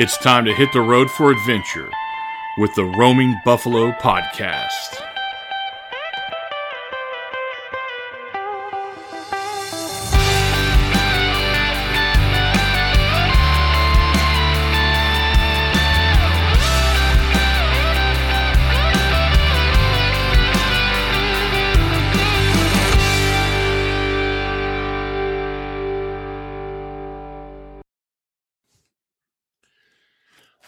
It's time to hit the road for adventure with the Roaming Buffalo Podcast.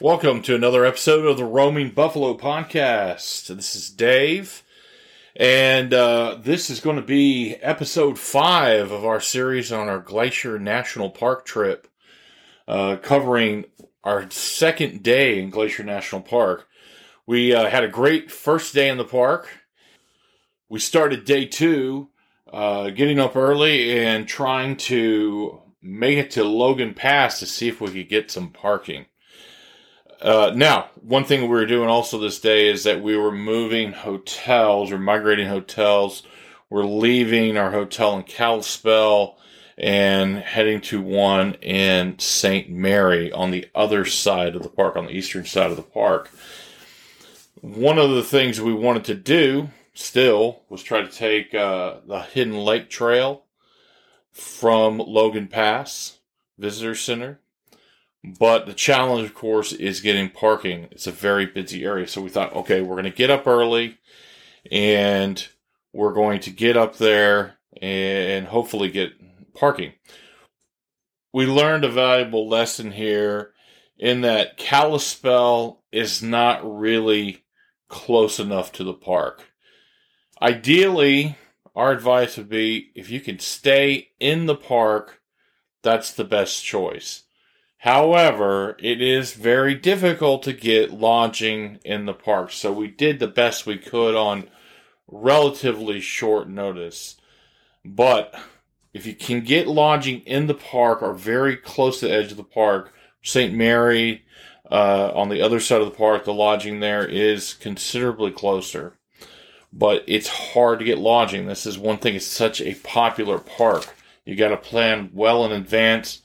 Welcome to another episode of the Roaming Buffalo Podcast. This is Dave, and uh, this is going to be episode five of our series on our Glacier National Park trip, uh, covering our second day in Glacier National Park. We uh, had a great first day in the park. We started day two, uh, getting up early and trying to make it to Logan Pass to see if we could get some parking. Uh, now, one thing we were doing also this day is that we were moving hotels or migrating hotels. We're leaving our hotel in Kalispell and heading to one in St. Mary on the other side of the park, on the eastern side of the park. One of the things we wanted to do still was try to take uh, the Hidden Lake Trail from Logan Pass Visitor Center but the challenge, of course, is getting parking. It's a very busy area. So we thought, okay, we're going to get up early and we're going to get up there and hopefully get parking. We learned a valuable lesson here in that Kalispell is not really close enough to the park. Ideally, our advice would be if you can stay in the park, that's the best choice. However, it is very difficult to get lodging in the park, so we did the best we could on relatively short notice. But if you can get lodging in the park or very close to the edge of the park, St. Mary uh, on the other side of the park, the lodging there is considerably closer. But it's hard to get lodging. This is one thing, it's such a popular park. You got to plan well in advance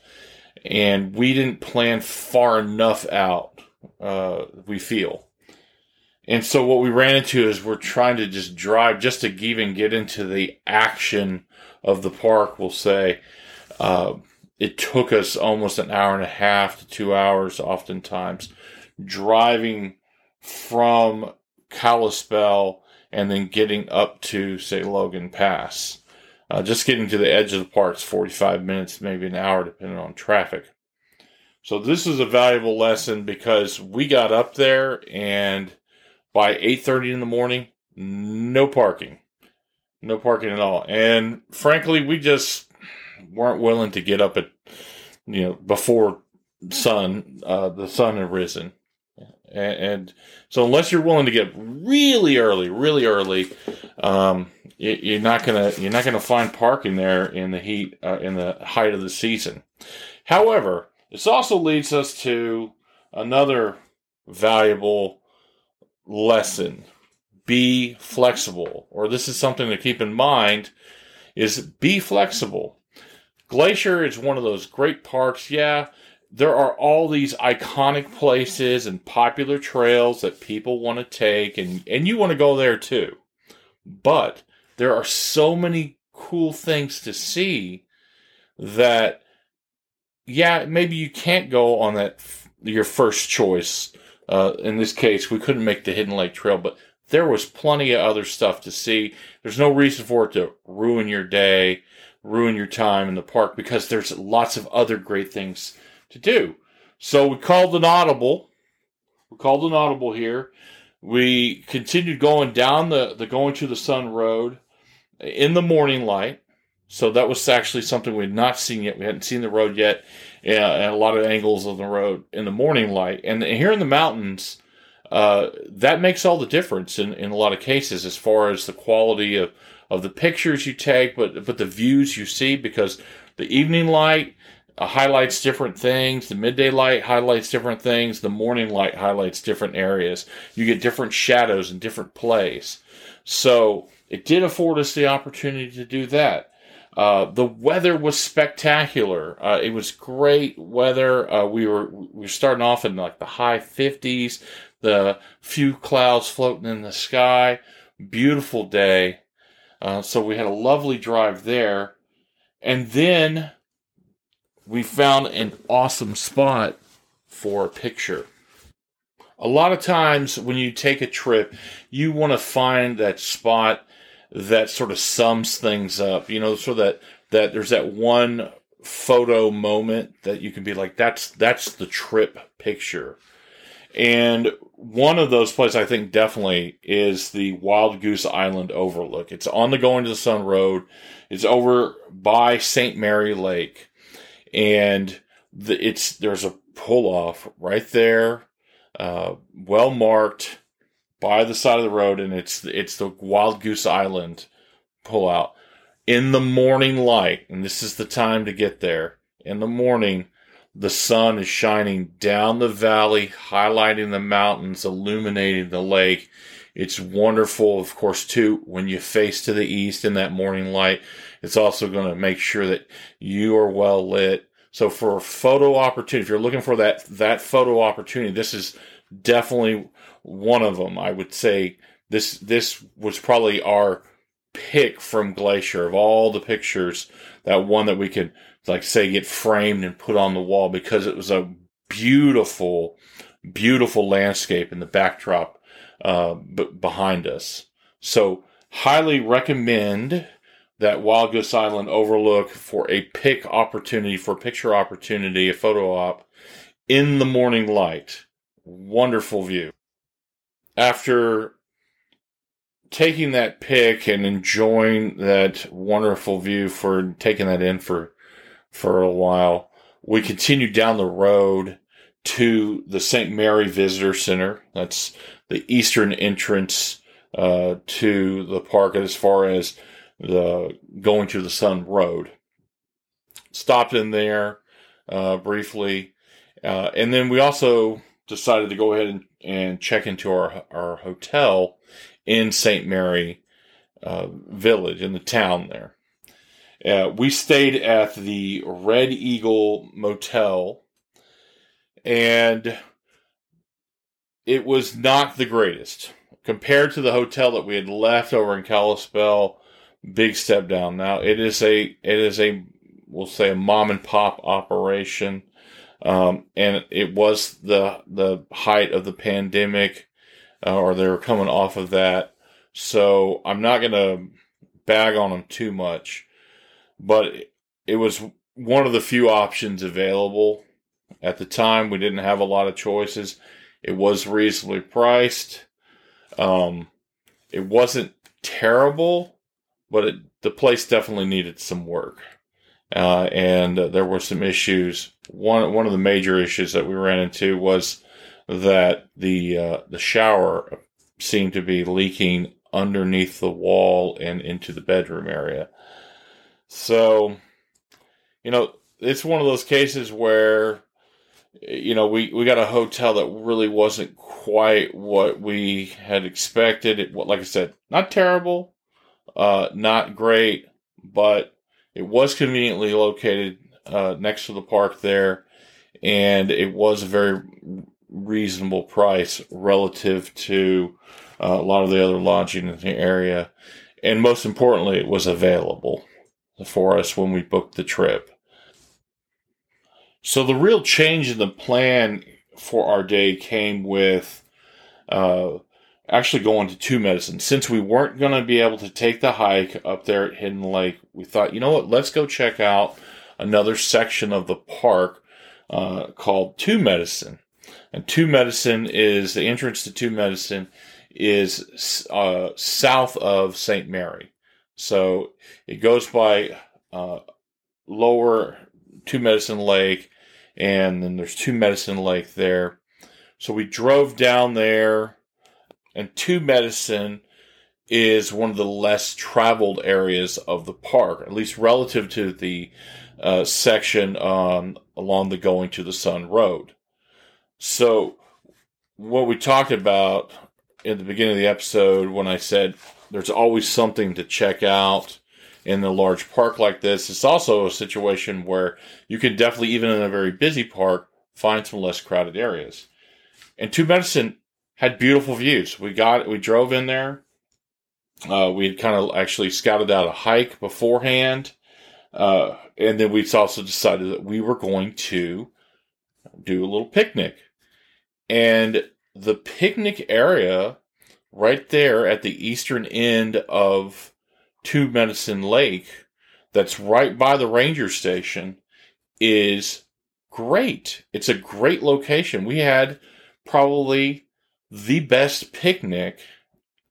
and we didn't plan far enough out. Uh, we feel, and so what we ran into is we're trying to just drive just to even get into the action of the park. We'll say uh, it took us almost an hour and a half to two hours, oftentimes driving from Kalispell and then getting up to say Logan Pass. Uh, just getting to the edge of the park is 45 minutes, maybe an hour, depending on traffic. So this is a valuable lesson because we got up there and by 8:30 in the morning, no parking. No parking at all. And frankly, we just weren't willing to get up at you know before sun uh, the sun had risen. And, and, so unless you're willing to get really early, really early, um, you're not gonna you're not gonna find parking there in the heat uh, in the height of the season. However, this also leads us to another valuable lesson. Be flexible, or this is something to keep in mind is be flexible. Glacier is one of those great parks. Yeah, there are all these iconic places and popular trails that people want to take and and you want to go there too. But there are so many cool things to see that yeah, maybe you can't go on that your first choice. Uh, in this case, we couldn't make the Hidden Lake Trail, but there was plenty of other stuff to see. There's no reason for it to ruin your day, ruin your time in the park because there's lots of other great things to do. So we called an audible. We called an audible here. We continued going down the, the going to the sun road in the morning light. So that was actually something we had not seen yet. We hadn't seen the road yet, and a lot of angles of the road in the morning light. And here in the mountains, uh, that makes all the difference in, in a lot of cases as far as the quality of, of the pictures you take, but but the views you see because the evening light uh, highlights different things, the midday light highlights different things, the morning light highlights different areas. You get different shadows and different plays. So it did afford us the opportunity to do that. Uh, the weather was spectacular. Uh, it was great weather. Uh, we were we were starting off in like the high 50s. The few clouds floating in the sky. Beautiful day. Uh, so we had a lovely drive there, and then we found an awesome spot for a picture. A lot of times when you take a trip, you want to find that spot that sort of sums things up. You know, so that that there's that one photo moment that you can be like, that's that's the trip picture. And one of those places I think definitely is the Wild Goose Island overlook. It's on the Going to the Sun Road. It's over by St. Mary Lake, and the, it's there's a pull off right there, uh, well marked by the side of the road, and it's it's the Wild Goose Island pullout in the morning light, and this is the time to get there. In the morning, the sun is shining down the valley, highlighting the mountains, illuminating the lake. It's wonderful, of course, too, when you face to the east in that morning light. It's also going to make sure that you are well lit. So for photo opportunity, if you're looking for that, that photo opportunity, this is definitely one of them. I would say this this was probably our pick from Glacier of all the pictures. That one that we could like say get framed and put on the wall because it was a beautiful, beautiful landscape in the backdrop uh, b- behind us. So highly recommend that Wild Goose Island overlook for a pick opportunity, for picture opportunity, a photo op in the morning light. Wonderful view after taking that pick and enjoying that wonderful view for taking that in for for a while, we continued down the road to the St. Mary Visitor Center. That's the eastern entrance uh, to the park as far as the going to the Sun Road. Stopped in there uh, briefly, uh, and then we also decided to go ahead and, and check into our our hotel in St. Mary uh, Village in the town there. Uh, we stayed at the Red Eagle Motel, and it was not the greatest compared to the hotel that we had left over in Kalispell. Big step down. Now it is a it is a we'll say a mom and pop operation. Um, and it was the the height of the pandemic, uh, or they were coming off of that. So I'm not to bag on them too much, but it was one of the few options available at the time. We didn't have a lot of choices. It was reasonably priced. Um, it wasn't terrible, but it, the place definitely needed some work uh, and uh, there were some issues. One one of the major issues that we ran into was that the uh, the shower seemed to be leaking underneath the wall and into the bedroom area. So, you know, it's one of those cases where you know we, we got a hotel that really wasn't quite what we had expected. It, like I said, not terrible, uh, not great, but it was conveniently located uh, next to the park there, and it was a very reasonable price relative to uh, a lot of the other lodging in the area. And most importantly, it was available for us when we booked the trip. So the real change in the plan for our day came with uh, actually going to two medicine. Since we weren't going to be able to take the hike up there at Hidden Lake, we thought, you know what, let's go check out another section of the park uh, called Two Medicine. And Two Medicine is the entrance to Two Medicine is uh, south of St. Mary. So it goes by uh, lower Two Medicine Lake, and then there's Two Medicine Lake there. So we drove down there and two medicine is one of the less traveled areas of the park, at least relative to the uh, section um, along the going to the sun road. So, what we talked about in the beginning of the episode when I said there's always something to check out in a large park like this. It's also a situation where you can definitely, even in a very busy park, find some less crowded areas. And Two Medicine had beautiful views. We got we drove in there. Uh, we had kind of actually scouted out a hike beforehand, uh, and then we also decided that we were going to do a little picnic. And the picnic area right there at the eastern end of Two Medicine Lake, that's right by the ranger station, is great. It's a great location. We had probably the best picnic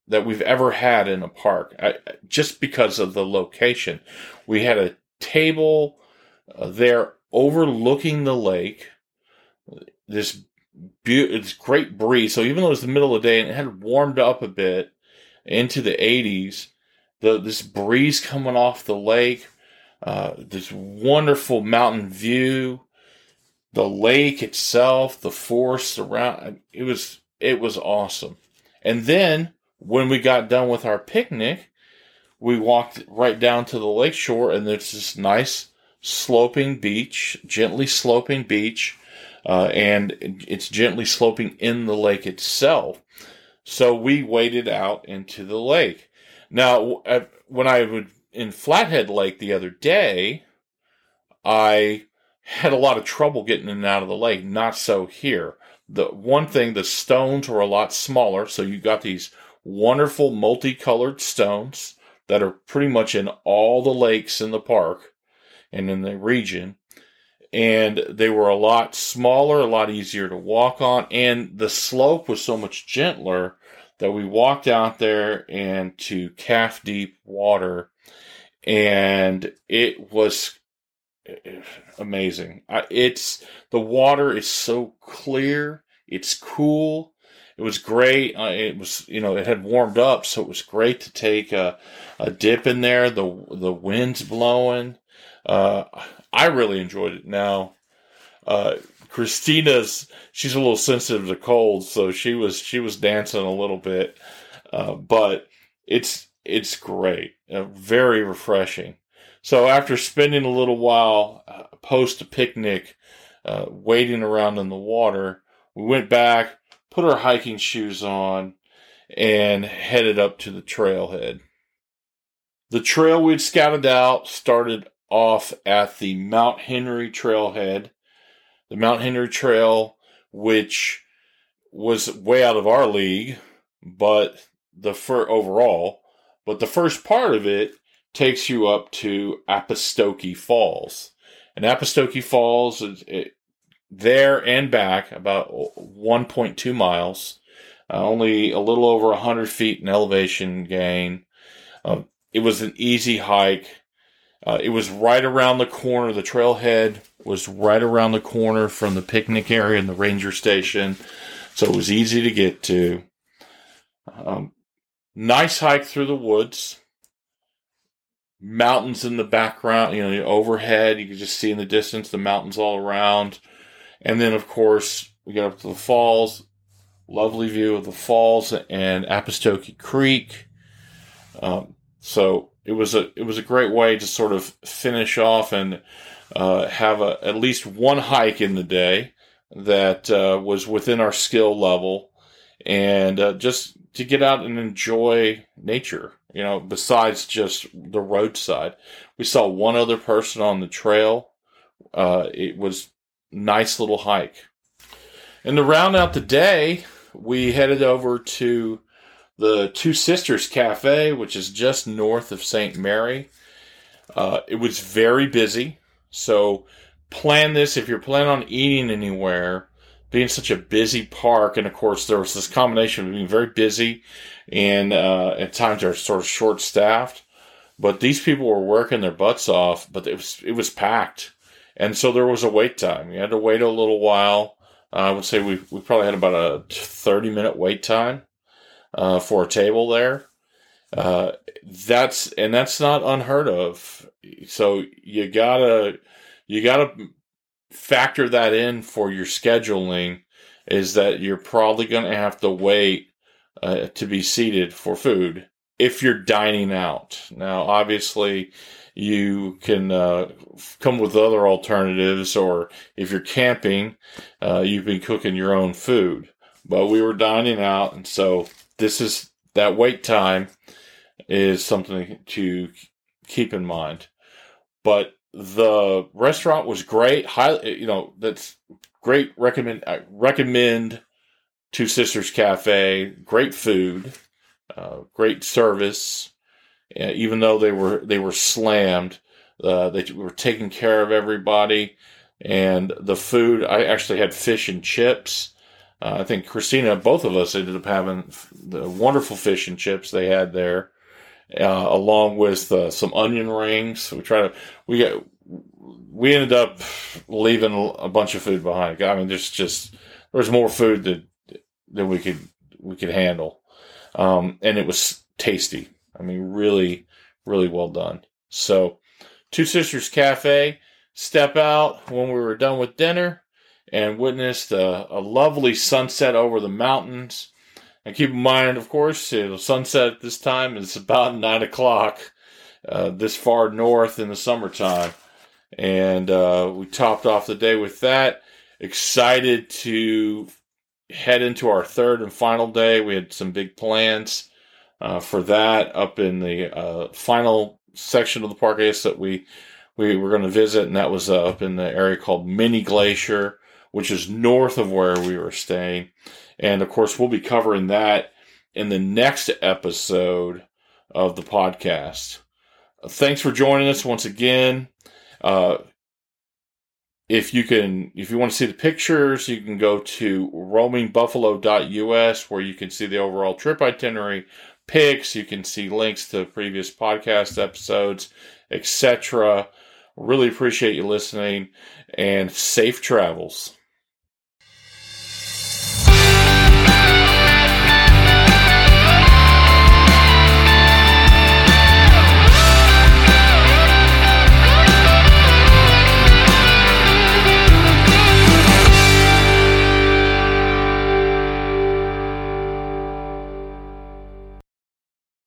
that we've ever had in a park, I, just because of the location. We had a table uh, there overlooking the lake. This be- it's great breeze. So even though it was the middle of the day and it had warmed up a bit into the 80s, the this breeze coming off the lake, uh, this wonderful mountain view, the lake itself, the forest around. It was it was awesome. And then when we got done with our picnic, we walked right down to the lake shore, and there's this nice sloping beach, gently sloping beach uh, and it's gently sloping in the lake itself. So we waded out into the lake. Now, when I was in Flathead Lake the other day, I had a lot of trouble getting in and out of the lake. Not so here. The one thing, the stones were a lot smaller, so you got these wonderful multicolored stones that are pretty much in all the lakes in the park and in the region and they were a lot smaller, a lot easier to walk on, and the slope was so much gentler that we walked out there and to calf deep water, and it was amazing. It's the water is so clear, it's cool. It was great. Uh, it was, you know, it had warmed up, so it was great to take a, a dip in there. The the wind's blowing. Uh, I really enjoyed it. Now, uh, Christina's she's a little sensitive to cold, so she was she was dancing a little bit, uh, but it's it's great, uh, very refreshing. So after spending a little while uh, post a picnic, uh, waiting around in the water, we went back, put our hiking shoes on, and headed up to the trailhead. The trail we'd scouted out started off at the Mount Henry trailhead. The Mount Henry Trail, which was way out of our league, but the fir- overall, but the first part of it takes you up to Appistoki Falls. And Appistoki Falls is it, there and back about 1.2 miles, uh, only a little over 100 feet in elevation gain. Uh, it was an easy hike. Uh, it was right around the corner. The trailhead was right around the corner from the picnic area and the ranger station, so it was easy to get to. Um, nice hike through the woods. Mountains in the background, you know, overhead. You can just see in the distance the mountains all around. And then, of course, we get up to the falls. Lovely view of the falls and Appistoki Creek. Um, so it was a it was a great way to sort of finish off and uh, have a, at least one hike in the day that uh, was within our skill level, and uh, just to get out and enjoy nature. You know, besides just the roadside, we saw one other person on the trail. Uh, it was nice little hike. And to round out the day, we headed over to the Two Sisters Cafe, which is just north of St. Mary. Uh, it was very busy, so plan this if you're planning on eating anywhere. Being such a busy park, and of course there was this combination of being very busy and uh, at times they're sort of short staffed. But these people were working their butts off, but it was it was packed, and so there was a wait time. You had to wait a little while. Uh, I would say we we probably had about a thirty minute wait time uh, for a table there. Uh, that's and that's not unheard of. So you gotta you gotta factor that in for your scheduling. Is that you're probably going to have to wait uh, to be seated for food. if you're dining out. Now, obviously, you can uh, come with other alternatives, or if you're camping, uh, you've been cooking your own food. But we were dining out, and so this is that wait time is something to keep in mind. But the restaurant was great. High, you know, that's great. Recommend I recommend Two Sisters Cafe. Great food, uh, great service. Even though they were they were slammed, uh, they were taking care of everybody, and the food. I actually had fish and chips. Uh, I think Christina, both of us ended up having the wonderful fish and chips they had there, uh, along with uh, some onion rings. We try to we got we ended up leaving a bunch of food behind. I mean, there's just there's more food that that we could we could handle, um, and it was tasty. I mean, really, really well done. So, Two Sisters Cafe. Step out when we were done with dinner and witnessed a, a lovely sunset over the mountains. And keep in mind, of course, the sunset at this time is about nine o'clock uh, this far north in the summertime. And uh, we topped off the day with that. Excited to head into our third and final day. We had some big plans uh, for that up in the uh, final section of the park, I guess, that we we were going to visit, and that was uh, up in the area called Many Glacier which is north of where we were staying. And of course, we'll be covering that in the next episode of the podcast. Thanks for joining us once again. Uh, if you can, if you want to see the pictures, you can go to roamingbuffalo.us where you can see the overall trip itinerary, pics. You can see links to previous podcast episodes, etc. Really appreciate you listening and safe travels.